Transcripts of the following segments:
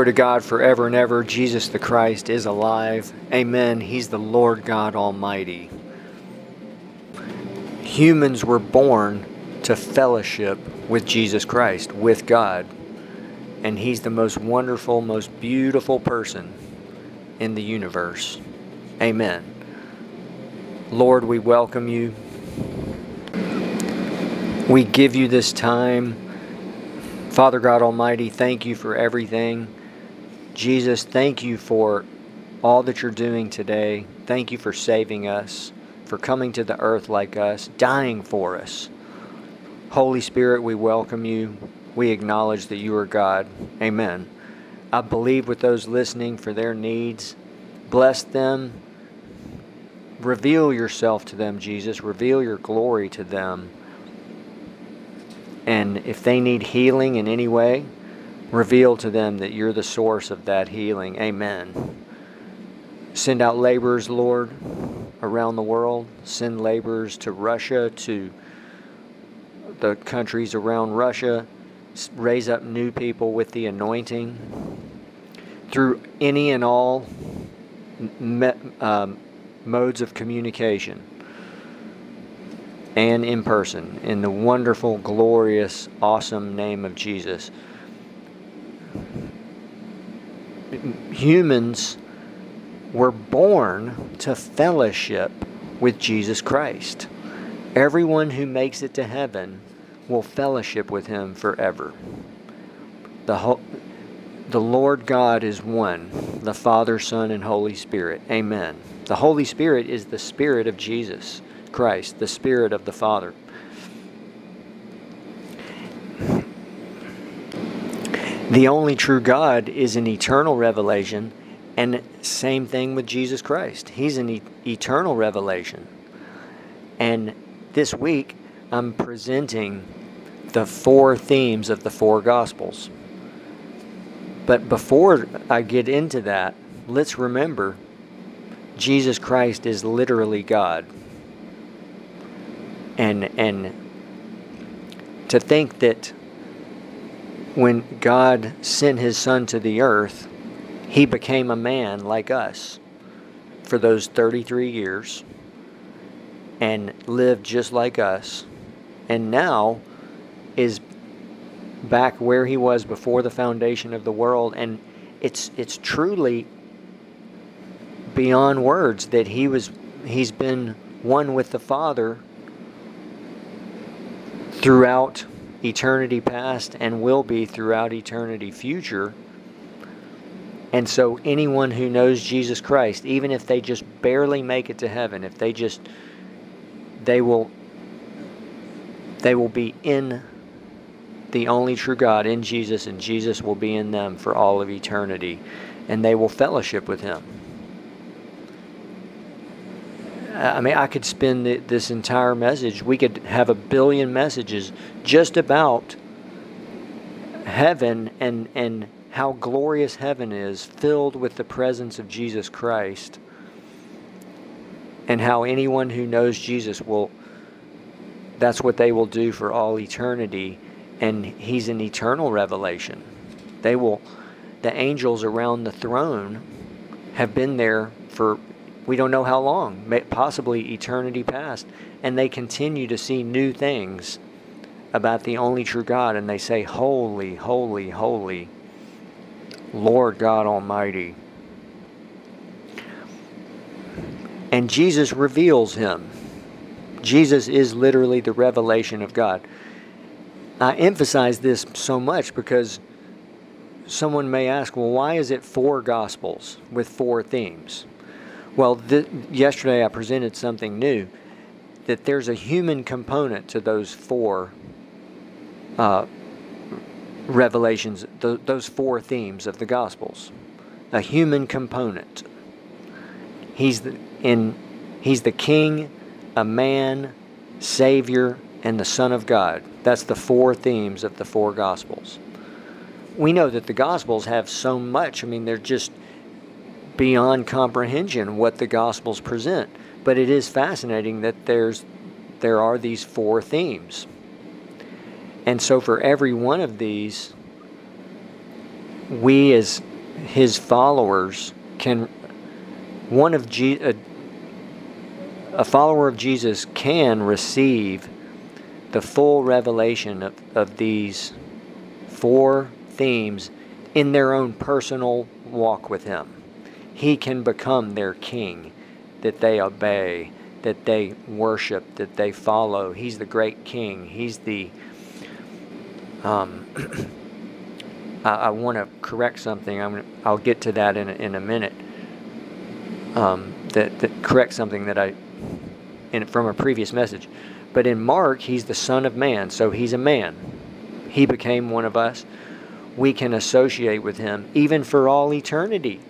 Glory to God forever and ever. Jesus the Christ is alive. Amen. He's the Lord God Almighty. Humans were born to fellowship with Jesus Christ, with God. And He's the most wonderful, most beautiful person in the universe. Amen. Lord, we welcome you. We give you this time. Father God Almighty, thank you for everything. Jesus, thank you for all that you're doing today. Thank you for saving us, for coming to the earth like us, dying for us. Holy Spirit, we welcome you. We acknowledge that you are God. Amen. I believe with those listening for their needs. Bless them. Reveal yourself to them, Jesus. Reveal your glory to them. And if they need healing in any way, reveal to them that you're the source of that healing. Amen. Send out laborers, Lord, around the world. Send laborers to Russia, to the countries around Russia. Raise up new people with the anointing. Through any and all me, um, modes of communication and in person in the wonderful, glorious, awesome name of Jesus. Humans were born to fellowship with Jesus Christ. Everyone who makes it to heaven will fellowship with him forever. The, ho- the Lord God is one, the Father, Son, and Holy Spirit. Amen. The Holy Spirit is the Spirit of Jesus. Christ, the Spirit of the Father. The only true God is an eternal revelation, and same thing with Jesus Christ. He's an e- eternal revelation. And this week, I'm presenting the four themes of the four Gospels. But before I get into that, let's remember Jesus Christ is literally God and and to think that when God sent his son to the earth, he became a man like us for those 33 years and lived just like us. And now is back where he was before the foundation of the world. And it's it's truly beyond words that he was he's been one with the father throughout eternity past and will be throughout eternity future. And so, anyone who knows Jesus Christ, even if they just barely make it to heaven, if they just, they will, they will be in the only true God, in Jesus, and Jesus will be in them for all of eternity, and they will fellowship with Him. I mean, I could spend the, this entire message, we could have a billion messages just about heaven and, and how glorious heaven is, filled with the presence of Jesus Christ, and how anyone who knows Jesus will, that's what they will do for all eternity, and He's an eternal revelation. They will, the angels around the throne have been there for we don't know how long, possibly eternity past. And they continue to see new things about the only true God, and they say, Holy, holy, holy, Lord God Almighty. And Jesus reveals him. Jesus is literally the revelation of God. I emphasize this so much because someone may ask, well, why is it four gospels with four themes? Well, th- yesterday I presented something new that there's a human component to those four uh, revelations, th- those four themes of the Gospels. A human component. He's the, in, he's the King, a man, Savior, and the Son of God. That's the four themes of the four Gospels. We know that the Gospels have so much. I mean, they're just beyond comprehension what the Gospels present. But it is fascinating that there's there are these four themes. And so for every one of these, we as his followers can one of Je- a, a follower of Jesus can receive the full revelation of, of these four themes in their own personal walk with him. He can become their king that they obey, that they worship, that they follow. He's the great king. He's the um, I, I want to correct something. I'm gonna, I'll get to that in a, in a minute. Um, that, that correct something that I in from a previous message. But in Mark, he's the Son of Man, so he's a man. He became one of us. We can associate with him even for all eternity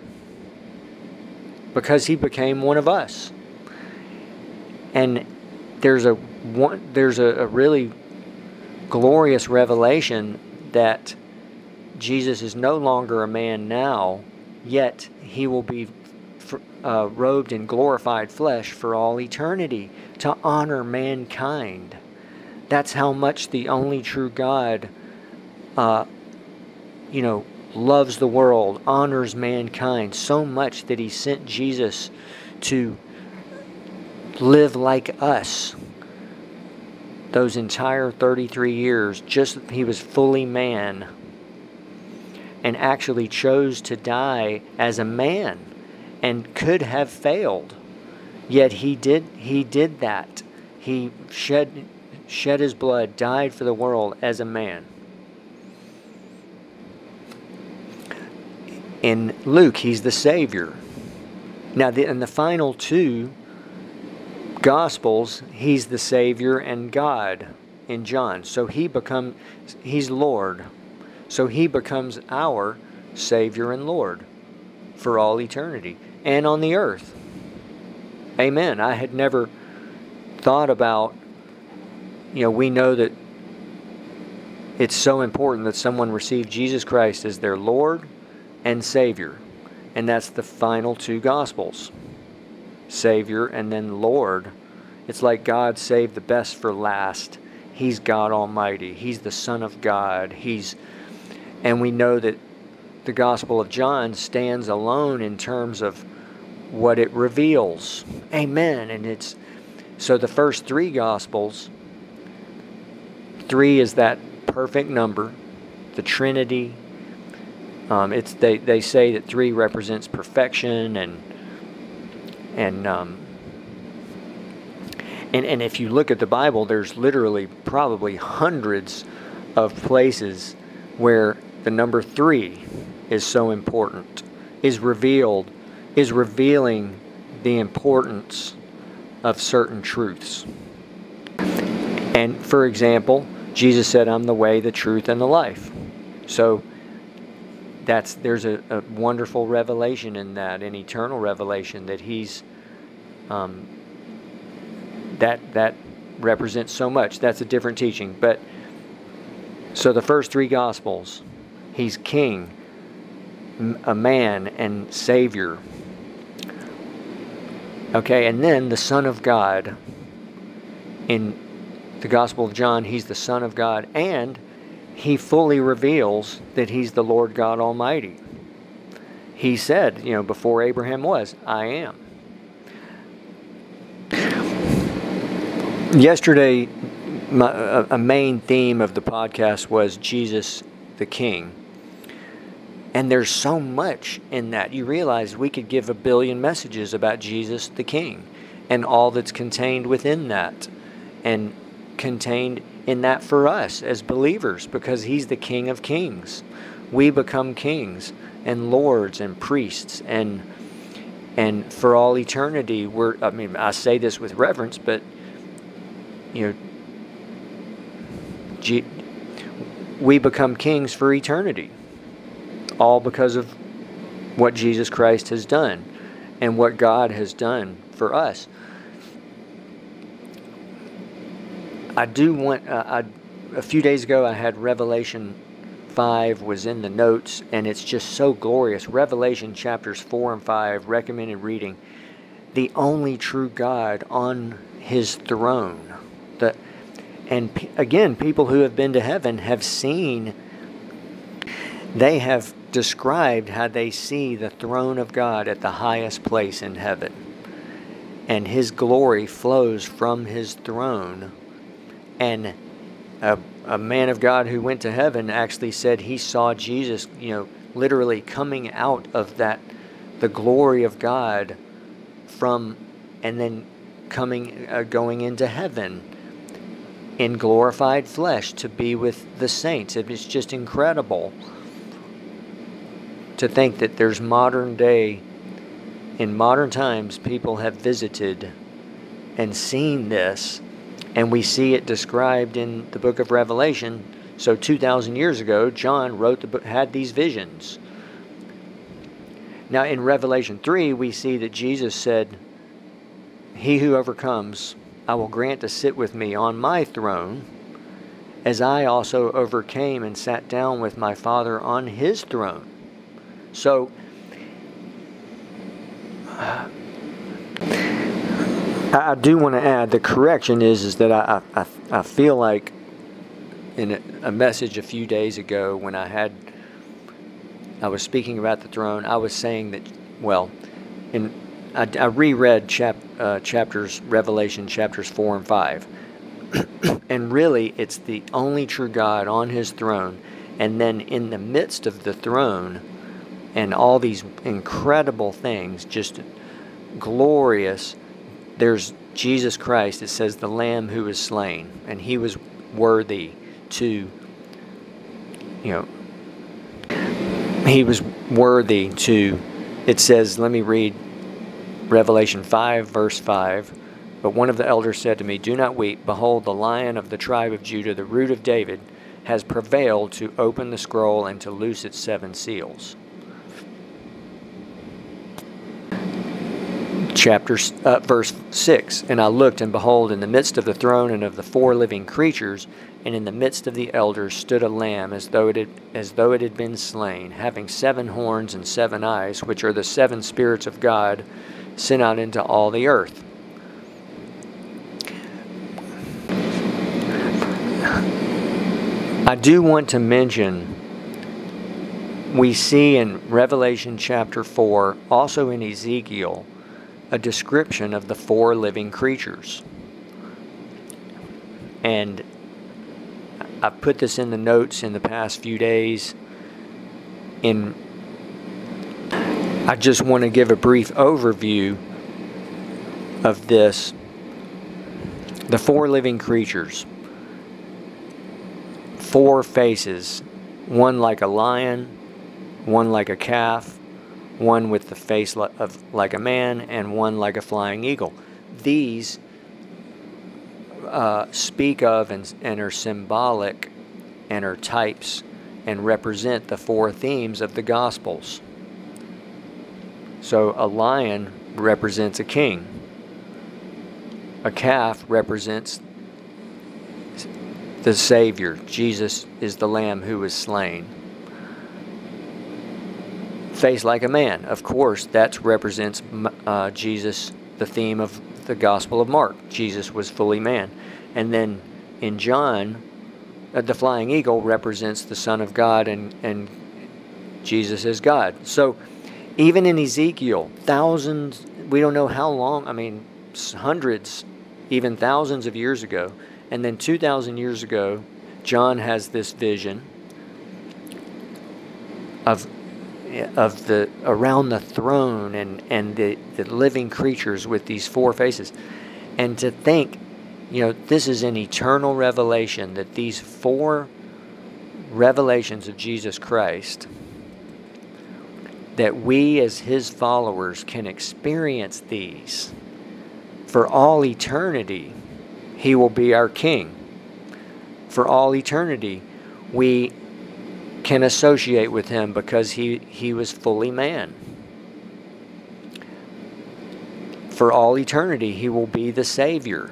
because he became one of us. And there's a one, there's a, a really glorious revelation that Jesus is no longer a man now, yet he will be uh, robed in glorified flesh for all eternity to honor mankind. That's how much the only true God, uh, you know, loves the world, honors mankind so much that he sent Jesus to live like us. Those entire 33 years, just he was fully man and actually chose to die as a man and could have failed. Yet he did he did that. He shed shed his blood, died for the world as a man. In Luke, he's the Savior. Now, the, in the final two Gospels, he's the Savior and God in John. So he becomes, he's Lord. So he becomes our Savior and Lord for all eternity and on the earth. Amen. I had never thought about, you know, we know that it's so important that someone receive Jesus Christ as their Lord and Savior. And that's the final two Gospels Savior and then Lord. It's like God saved the best for last. He's God Almighty, He's the Son of God. He's and we know that the Gospel of John stands alone in terms of what it reveals. Amen. And it's so the first three Gospels, three is that perfect number, the Trinity. Um, it's they, they say that three represents perfection and and um, and and if you look at the Bible, there's literally probably hundreds of places where the number three is so important, is revealed, is revealing the importance of certain truths. And for example, Jesus said, I'm the way, the truth, and the life. So that's there's a, a wonderful revelation in that, an eternal revelation that he's um, that that represents so much. That's a different teaching. But so the first three gospels He's king, a man, and savior. Okay, and then the Son of God. In the Gospel of John, he's the Son of God, and he fully reveals that he's the Lord God Almighty. He said, you know, before Abraham was, I am. Yesterday, my, a, a main theme of the podcast was Jesus the King. And there's so much in that. You realize we could give a billion messages about Jesus the King and all that's contained within that and contained in that for us as believers because He's the King of Kings. We become kings and lords and priests and and for all eternity we're I mean I say this with reverence but you know we become kings for eternity all because of what Jesus Christ has done and what God has done for us. I do want, uh, I, a few days ago, I had Revelation 5 was in the notes, and it's just so glorious. Revelation chapters 4 and 5, recommended reading. The only true God on his throne. The, and p- again, people who have been to heaven have seen they have described how they see the throne of God at the highest place in heaven. And his glory flows from his throne. And a, a man of God who went to heaven actually said he saw Jesus, you know, literally coming out of that, the glory of God from, and then coming, uh, going into heaven in glorified flesh to be with the saints. It's just incredible to think that there's modern day, in modern times, people have visited and seen this, and we see it described in the book of Revelation. So 2,000 years ago, John wrote the book, had these visions. Now, in Revelation 3, we see that Jesus said, He who overcomes, I will grant to sit with me on my throne, as I also overcame and sat down with my Father on his throne. So, I do want to add the correction is is that I, I, I feel like in a, a, message a few days ago when I had I was speaking about the throne I was saying that well in I, I reread chap, uh, chapters Revelation chapters four and five and really it's the only true God on His throne and then in the midst of the throne and all these incredible things, just glorious. There's Jesus Christ. It says the Lamb who was slain, and he was worthy to, you know, he was worthy to. It says, let me read Revelation 5, verse 5. But one of the elders said to me, Do not weep. Behold, the lion of the tribe of Judah, the root of David, has prevailed to open the scroll and to loose its seven seals. Chapter uh, verse 6 and i looked and behold in the midst of the throne and of the four living creatures and in the midst of the elders stood a lamb as though it had, as though it had been slain having seven horns and seven eyes which are the seven spirits of god sent out into all the earth. I do want to mention we see in revelation chapter 4 also in ezekiel a description of the four living creatures. And I've put this in the notes in the past few days. In I just want to give a brief overview of this. The four living creatures. Four faces, one like a lion, one like a calf, one with the face of like a man and one like a flying eagle. These uh, speak of and, and are symbolic and are types and represent the four themes of the Gospels. So a lion represents a king. A calf represents the Savior. Jesus is the Lamb who was slain face like a man. Of course, that represents uh, Jesus, the theme of the Gospel of Mark. Jesus was fully man. And then in John, uh, the flying eagle represents the Son of God and, and Jesus is God. So even in Ezekiel, thousands, we don't know how long, I mean, hundreds, even thousands of years ago. And then 2,000 years ago, John has this vision of of the around the throne and and the, the living creatures with these four faces. And to think you know this is an eternal revelation that these four revelations of Jesus Christ that we as his followers can experience these for all eternity he will be our king. For all eternity we can associate with him because he, he was fully man. For all eternity, he will be the Savior.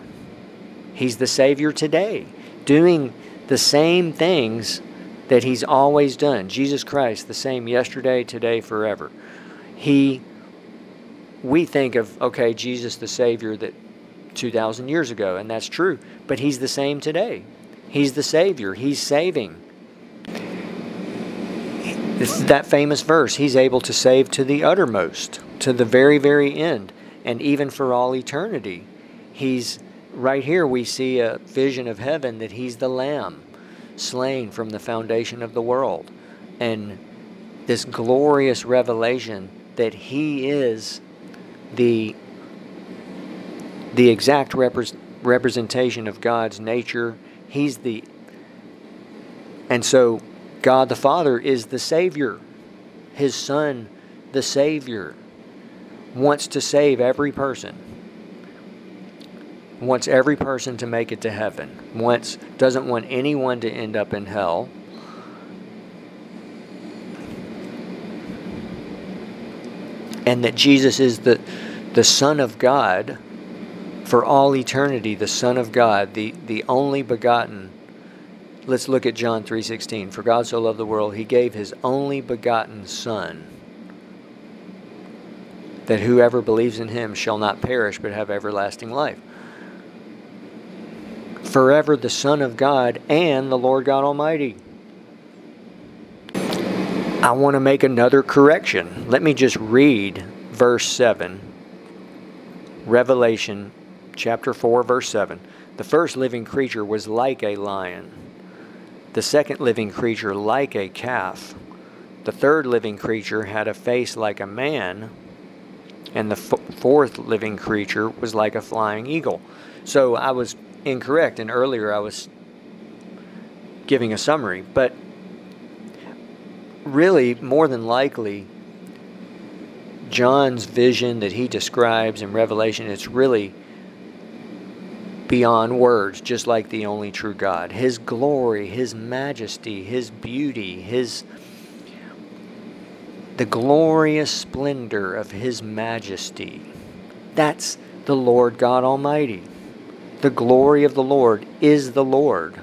He's the Savior today, doing the same things that he's always done. Jesus Christ, the same yesterday, today, forever. He, we think of, okay, Jesus the Savior that 2,000 years ago, and that's true, but he's the same today. He's the Savior, he's saving It's that famous verse, He's able to save to the uttermost, to the very, very end, and even for all eternity. He's right here, we see a vision of heaven that He's the Lamb slain from the foundation of the world. And this glorious revelation that He is the, the exact repre- representation of God's nature. He's the. And so God the Father is the Savior. His Son, the Savior, wants to save every person. Wants every person to make it to heaven. Wants doesn't want anyone to end up in hell. And that Jesus is the the Son of God for all eternity, the Son of God, the, the only begotten Let's look at John 3:16. For God so loved the world, he gave his only begotten son that whoever believes in him shall not perish but have everlasting life. Forever the Son of God and the Lord God Almighty. I want to make another correction. Let me just read verse 7. Revelation chapter 4 verse 7. The first living creature was like a lion the second living creature like a calf. The third living creature had a face like a man, and the f- fourth living creature was like a flying eagle. So I was incorrect, and earlier I was giving a summary, but really, more than likely, John's vision that he describes in Revelation, it's really beyond words, just like the only true God. His glory, His majesty, His beauty, His the glorious splendor of His majesty. That's the Lord God Almighty. The glory of the Lord is the Lord.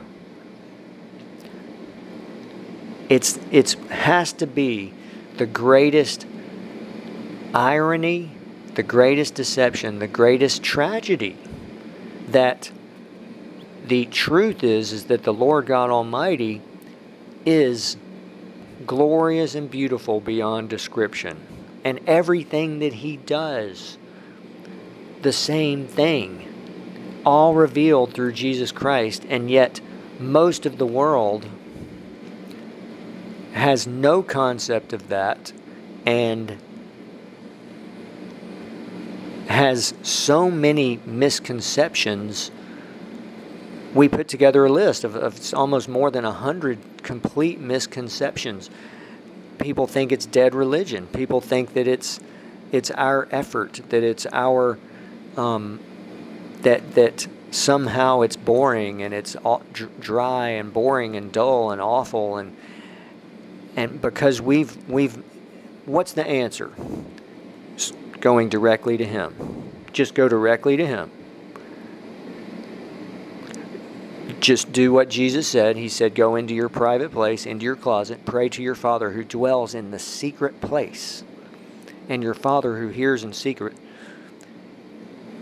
It's it's has to be the greatest irony, the greatest deception, the greatest tragedy that the truth is is that the Lord God Almighty is glorious and beautiful beyond description. And everything that he does, the same thing, all revealed through Jesus Christ, and yet most of the world has no concept of that and has so many misconceptions. We put together a list of, of almost more than a hundred complete misconceptions. People think it's dead religion. People think that it's it's our effort, that it's our um, that that somehow it's boring and it's dry and boring and dull and awful and and because we've we've what's the answer? Going directly to Him. Just go directly to Him. Just do what Jesus said. He said, Go into your private place, into your closet, pray to your Father who dwells in the secret place. And your Father who hears in secret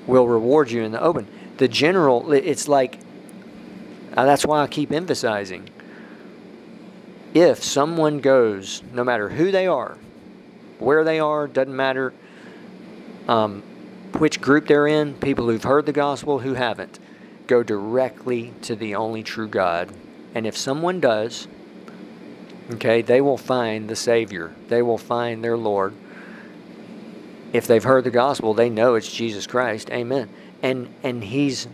will reward you in the open. The general, it's like, uh, that's why I keep emphasizing. If someone goes, no matter who they are, where they are, doesn't matter um, which group they're in, people who've heard the gospel, who haven't, go directly to the only true God. And if someone does, okay, they will find the Savior, they will find their Lord. If they've heard the gospel, they know it's Jesus Christ. Amen. And and he's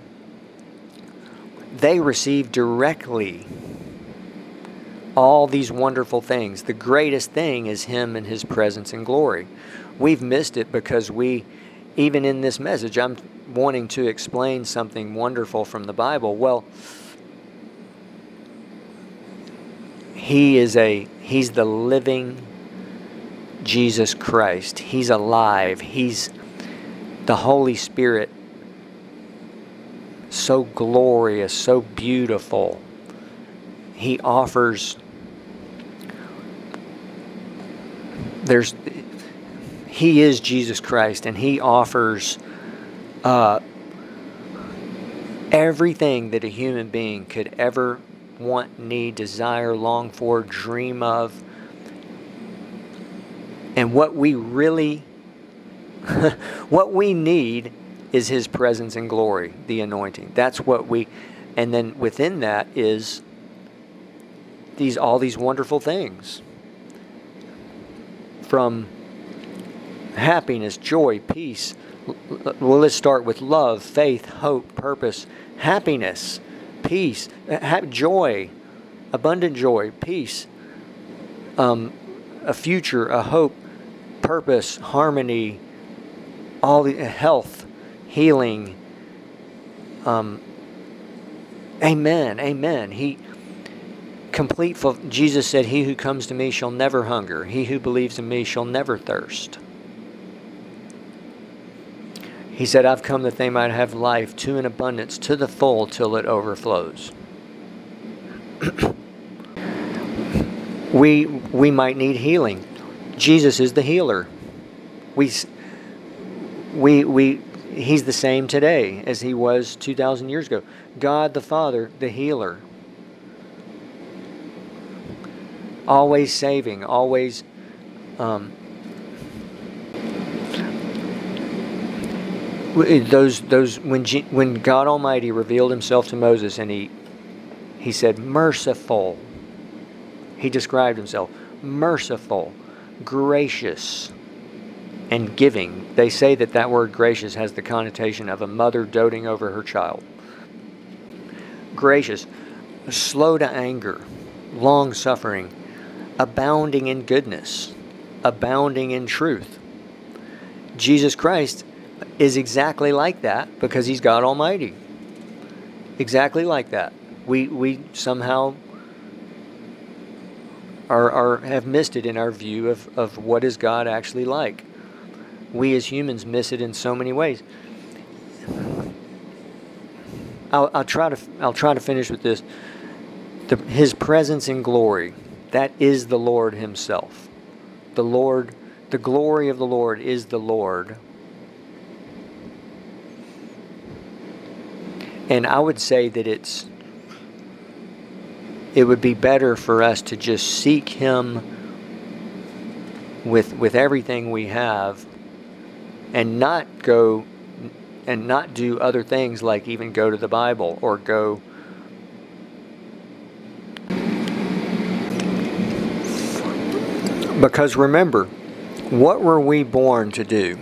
they receive directly all these wonderful things. The greatest thing is him and his presence and glory we've missed it because we, even in this message, I'm wanting to explain something wonderful from the Bible. Well, he is a he's the living Jesus Christ. He's alive. He's the Holy Spirit. So glorious, so beautiful. He offers there's he is Jesus Christ, and He offers uh, everything that a human being could ever want, need, desire, long for, dream of. And what we really, what we need is His presence and glory, the anointing. That's what we, and then within that is these all these wonderful things from happiness, joy, peace. Well, let's start with love, faith, hope, purpose, happiness, peace, joy, abundant joy, peace, um, a future, a hope, purpose, harmony, all the health, healing. Um, amen. Amen. He complete. Jesus said, "He who comes to me shall never hunger. He who believes in me shall never thirst." He said, I've come that they might have life to an abundance, to the full, till it overflows. we, we might need healing. Jesus is the healer. We, we, we, he's the same today as he was 2,000 years ago. God the Father, the healer. Always saving, always um, those those when when God Almighty revealed Himself to Moses and he he said merciful. He described Himself merciful, gracious, and giving. They say that that word gracious has the connotation of a mother doting over her child. Gracious, slow to anger, long suffering, abounding in goodness, abounding in truth. Jesus Christ is exactly like that because he's God Almighty. Exactly like that. We we somehow are, are have missed it in our view of, of what is God actually like. We as humans miss it in so many ways. I'll, I'll try to I'll try to finish with this. The, his presence in glory, that is the Lord Himself. The Lord, the glory of the Lord is the Lord And I would say that it's it would be better for us to just seek him with with everything we have and not go and not do other things like even go to the Bible or go because remember what were we born to do?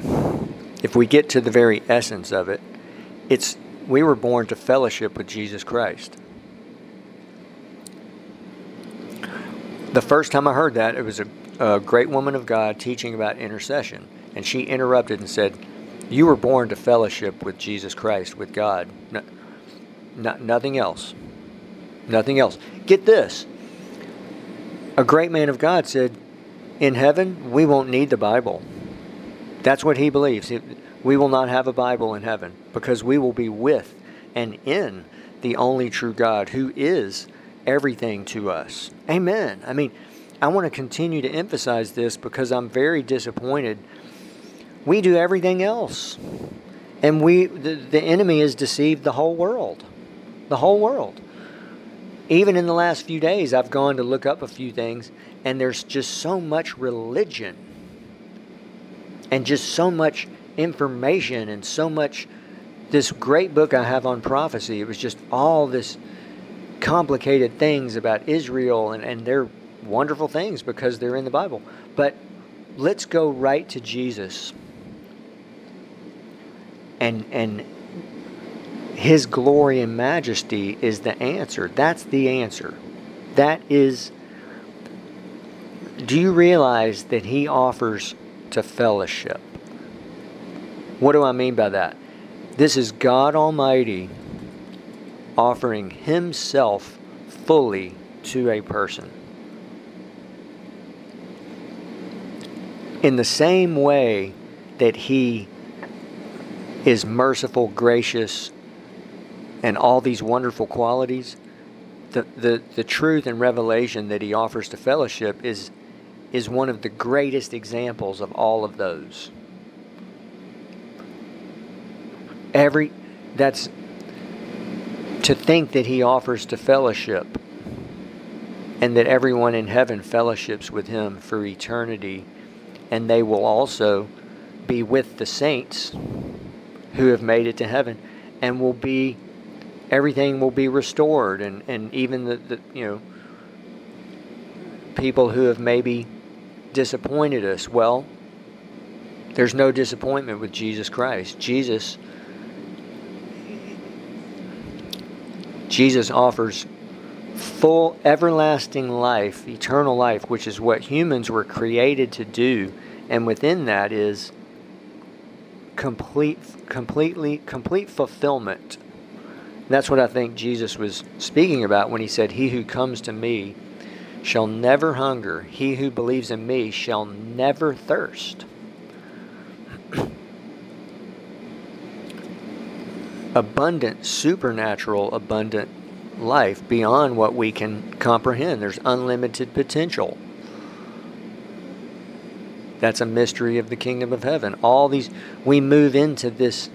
If we get to the very essence of it it's we were born to fellowship with Jesus Christ. The first time I heard that, it was a, a great woman of God teaching about intercession. And she interrupted and said, You were born to fellowship with Jesus Christ, with God. No, no, nothing else. Nothing else. Get this. A great man of God said, In heaven, we won't need the Bible. That's what he believes. We will not have a Bible in heaven because we will be with and in the only true God who is everything to us. Amen. I mean, I want to continue to emphasize this because I'm very disappointed. We do everything else. And we the, the enemy has deceived the whole world. The whole world. Even in the last few days I've gone to look up a few things and there's just so much religion and just so much information and so much. This great book I have on prophecy, it was just all this complicated things about Israel, and, and they're wonderful things because they're in the Bible. But let's go right to Jesus and and his glory and majesty is the answer. That's the answer. That is do you realize that he offers to fellowship? What do I mean by that? This is God Almighty offering Himself fully to a person. In the same way that He is merciful, gracious, and all these wonderful qualities, the, the, the truth and revelation that He offers to fellowship is, is one of the greatest examples of all of those. Every that's to think that he offers to fellowship and that everyone in heaven fellowships with him for eternity and they will also be with the saints who have made it to heaven and will be everything will be restored and, and even the, the you know people who have maybe disappointed us. Well there's no disappointment with Jesus Christ. Jesus Jesus offers full everlasting life, eternal life, which is what humans were created to do, and within that is complete completely complete fulfillment. That's what I think Jesus was speaking about when he said, "He who comes to me shall never hunger; he who believes in me shall never thirst." Abundant, supernatural, abundant life beyond what we can comprehend. There's unlimited potential. That's a mystery of the kingdom of heaven. All these, we move into this,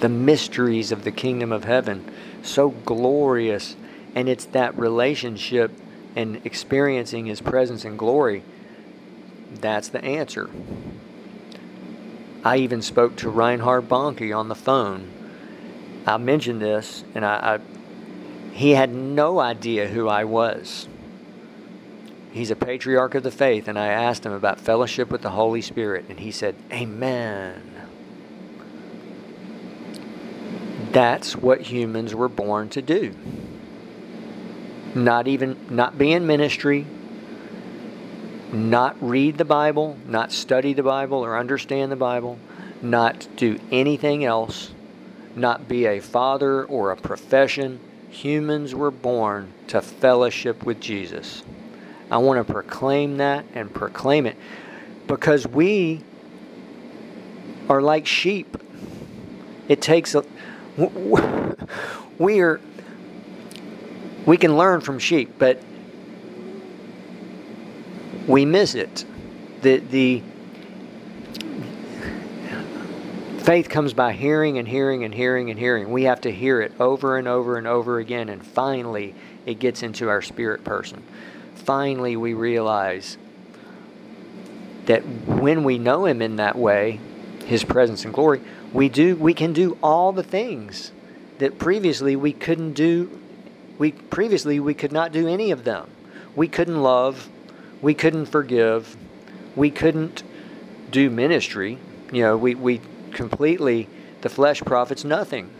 the mysteries of the kingdom of heaven, so glorious. And it's that relationship and experiencing his presence and glory. That's the answer. I even spoke to Reinhard Bonnke on the phone. I mentioned this, and I, I, he had no idea who I was. He's a patriarch of the faith, and I asked him about fellowship with the Holy Spirit, and he said, Amen. That's what humans were born to do. Not even, not be in ministry, not read the Bible, not study the Bible or understand the Bible, not do anything else, not be a father or a profession. Humans were born to fellowship with Jesus. I want to proclaim that and proclaim it because we are like sheep. It takes a we are we can learn from sheep, but we miss it. The, the faith comes by hearing and hearing and hearing and hearing. We have to hear it over and over and over again, and finally it gets into our spirit person. Finally, we realize that when we know Him in that way, His presence and glory, we do we can do all the things that previously we couldn't do. We previously we could not do any of them. We couldn't love we couldn't forgive. We couldn't do ministry. You know, we, we completely, the flesh profits nothing.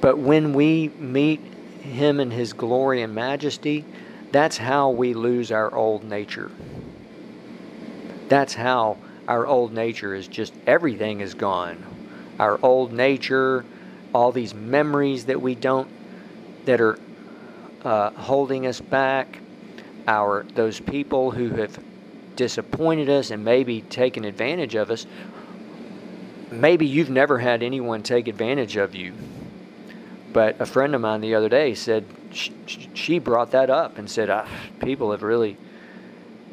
But when we meet Him in His glory and majesty, that's how we lose our old nature. That's how our old nature is just everything is gone. Our old nature, all these memories that we don't, that are uh, holding us back, our those people who have disappointed us and maybe taken advantage of us. Maybe you've never had anyone take advantage of you. But a friend of mine the other day said she brought that up and said, ah, "People have really,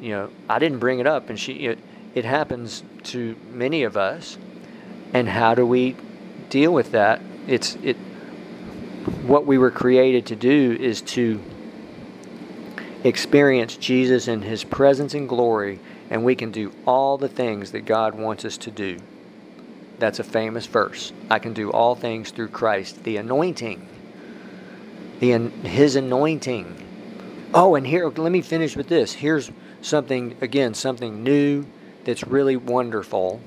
you know, I didn't bring it up." And she, it, it happens to many of us. And how do we deal with that? It's it. What we were created to do is to experience Jesus in His presence and glory, and we can do all the things that God wants us to do. That's a famous verse. I can do all things through Christ, the anointing, the His anointing. Oh, and here, let me finish with this. Here's something again, something new that's really wonderful.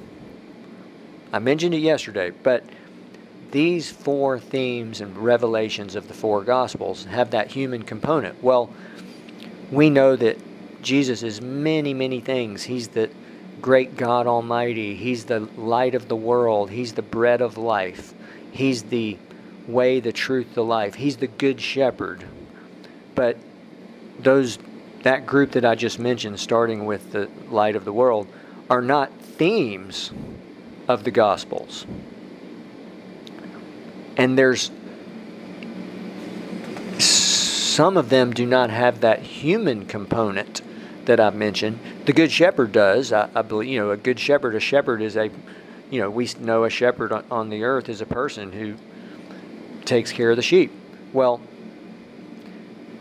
I mentioned it yesterday, but these four themes and revelations of the four Gospels have that human component. Well, we know that Jesus is many, many things. He's the great God Almighty, He's the light of the world, He's the bread of life, He's the way, the truth, the life. He's the good shepherd. But those that group that I just mentioned, starting with the light of the world, are not themes of the Gospels. And there's some of them do not have that human component that I've mentioned. The good shepherd does. I, I, believe, you know, a good shepherd, a shepherd is a, you know, we know a shepherd on, on the earth is a person who takes care of the sheep. Well,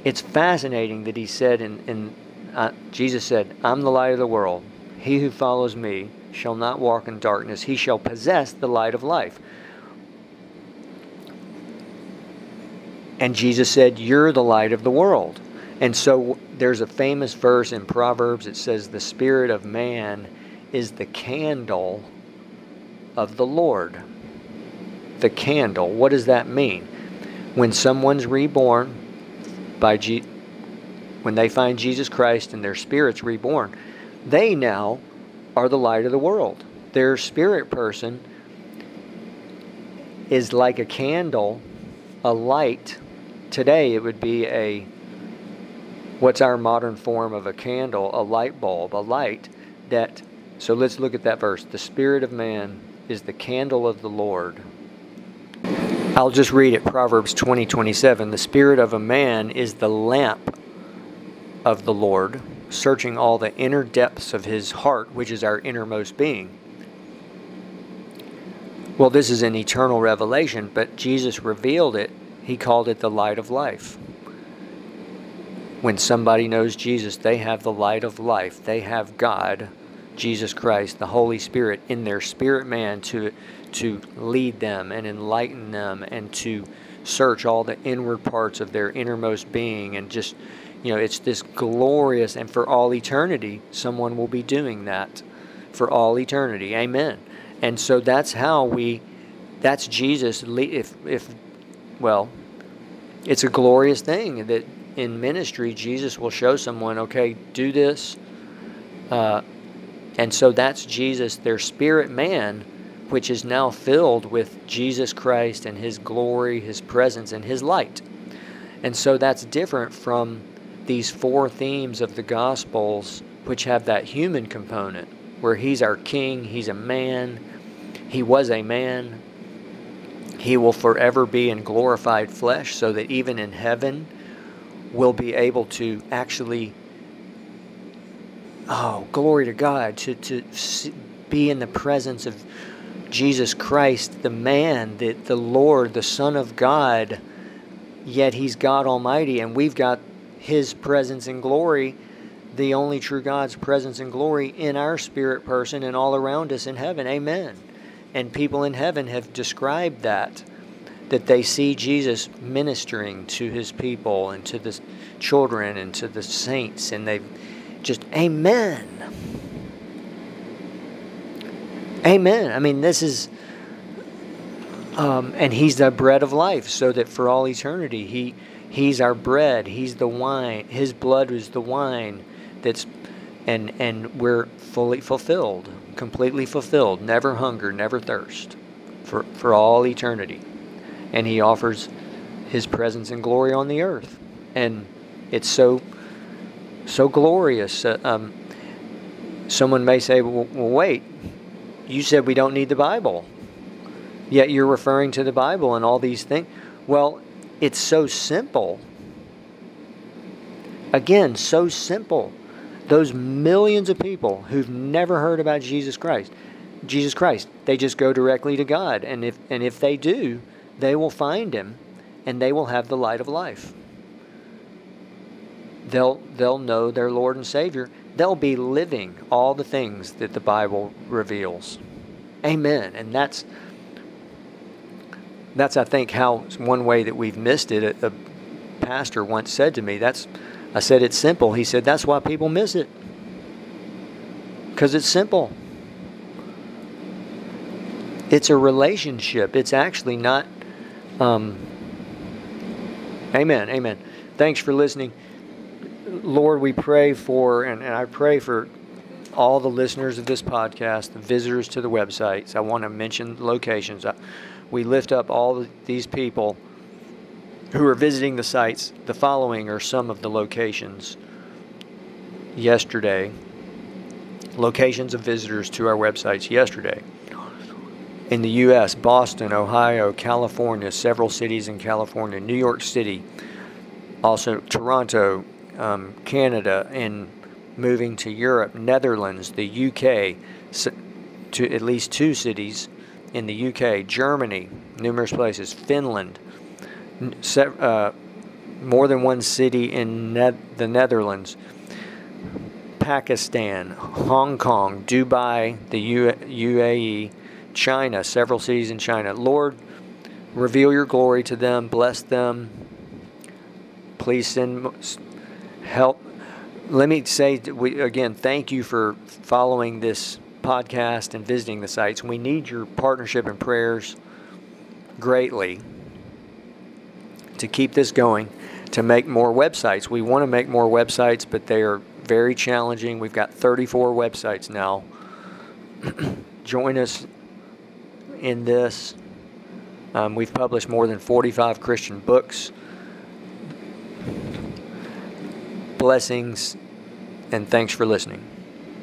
it's fascinating that he said in, in uh, Jesus said, I'm the light of the world. He who follows me shall not walk in darkness, he shall possess the light of life. And Jesus said, You're the light of the world. And so there's a famous verse in Proverbs. It says, The spirit of man is the candle of the Lord. The candle. What does that mean? When someone's reborn by when they find Jesus Christ and their spirit's reborn, they now are the light of the world. Their spirit person is like a candle, a light. Today it would be a what's our modern form of a candle, a light bulb, a light that so let's look at that verse. The spirit of man is the candle of the Lord. I'll just read it Proverbs 20 27. The spirit of a man is the lamp of the Lord, searching all the inner depths of his heart, which is our innermost being. Well, this is an eternal revelation, but Jesus revealed it. He called it the light of life. When somebody knows Jesus, they have the light of life. They have God Jesus Christ, the Holy Spirit, in their spirit man to, to lead them and enlighten them and to search all the inward parts of their innermost being and just, you know, it's this glorious, and for all eternity, someone will be doing that for all eternity. Amen. And so that's how we, that's Jesus. If, if, well, it's a glorious thing that in ministry, Jesus will show someone, okay, do this. Uh, and so that's Jesus, their spirit man, which is now filled with Jesus Christ and His glory, His presence, and His light. And so that's different from these four themes of the Gospels, which have that human component, where He's our King, He's a man, He was a man, He will forever be in glorified flesh, so that even in heaven, we'll be able to actually oh, glory to God, to, to be in the presence of Jesus Christ, the man, the, the Lord, the Son of God, yet He's God Almighty, and we've got His presence and glory, the only true God's presence and glory in our spirit person and all around us in heaven. Amen. And people in heaven have described that, that they see Jesus ministering to His people and to the children and to the saints, and they've just amen. Amen. I mean, this is, um, and He's the bread of life, so that for all eternity, He He's our bread. He's the wine. His blood is the wine that's, and and we're fully fulfilled, completely fulfilled. Never hunger, never thirst, for for all eternity, and He offers His presence and glory on the earth, and it's so so glorious. Uh, um, someone may say, well, well, wait, you said we don't need the Bible. Yet you're referring to the Bible and all these things. Well, it's so simple. Again, so simple. Those millions of people who've never heard about Jesus Christ, Jesus Christ, they just go directly to God. And if, and if they do, they will find Him and they will have the light of life they'll they'll know their Lord and Savior. They'll be living all the things that the Bible reveals. Amen. And that's that's I think how one way that we've missed it. A, a pastor once said to me, "That's," I said, "It's simple." He said, "That's why people miss it because it's simple." It's a relationship. It's actually not. Um, amen. Amen. Thanks for listening. Lord, we pray for, and, and I pray for all the listeners of this podcast, the visitors to the websites. I want to mention locations. we lift up all these people who are visiting the sites. The following are some of the locations yesterday. Locations of visitors to our websites yesterday. In the U.S., Boston, Ohio, California, several cities in California, New York City, also Toronto, um, Canada, and moving to Europe, Netherlands, the UK, to at least two cities in the UK, Germany, numerous places, Finland, uh, more than one city in ne- the Netherlands. Pakistan, Hong Kong, Dubai, the U- UAE, China, several cities in China. Lord, reveal your glory to them, bless them. Please send help. Let me say we, again, thank you for following this podcast and visiting the sites. We need your partnership and prayers greatly to keep this going, to make more websites. We want to make more websites, but they are very challenging. We've got 34 websites now. Join us in this. Um, we've published more than 45 Christian books. Blessings and thanks for listening.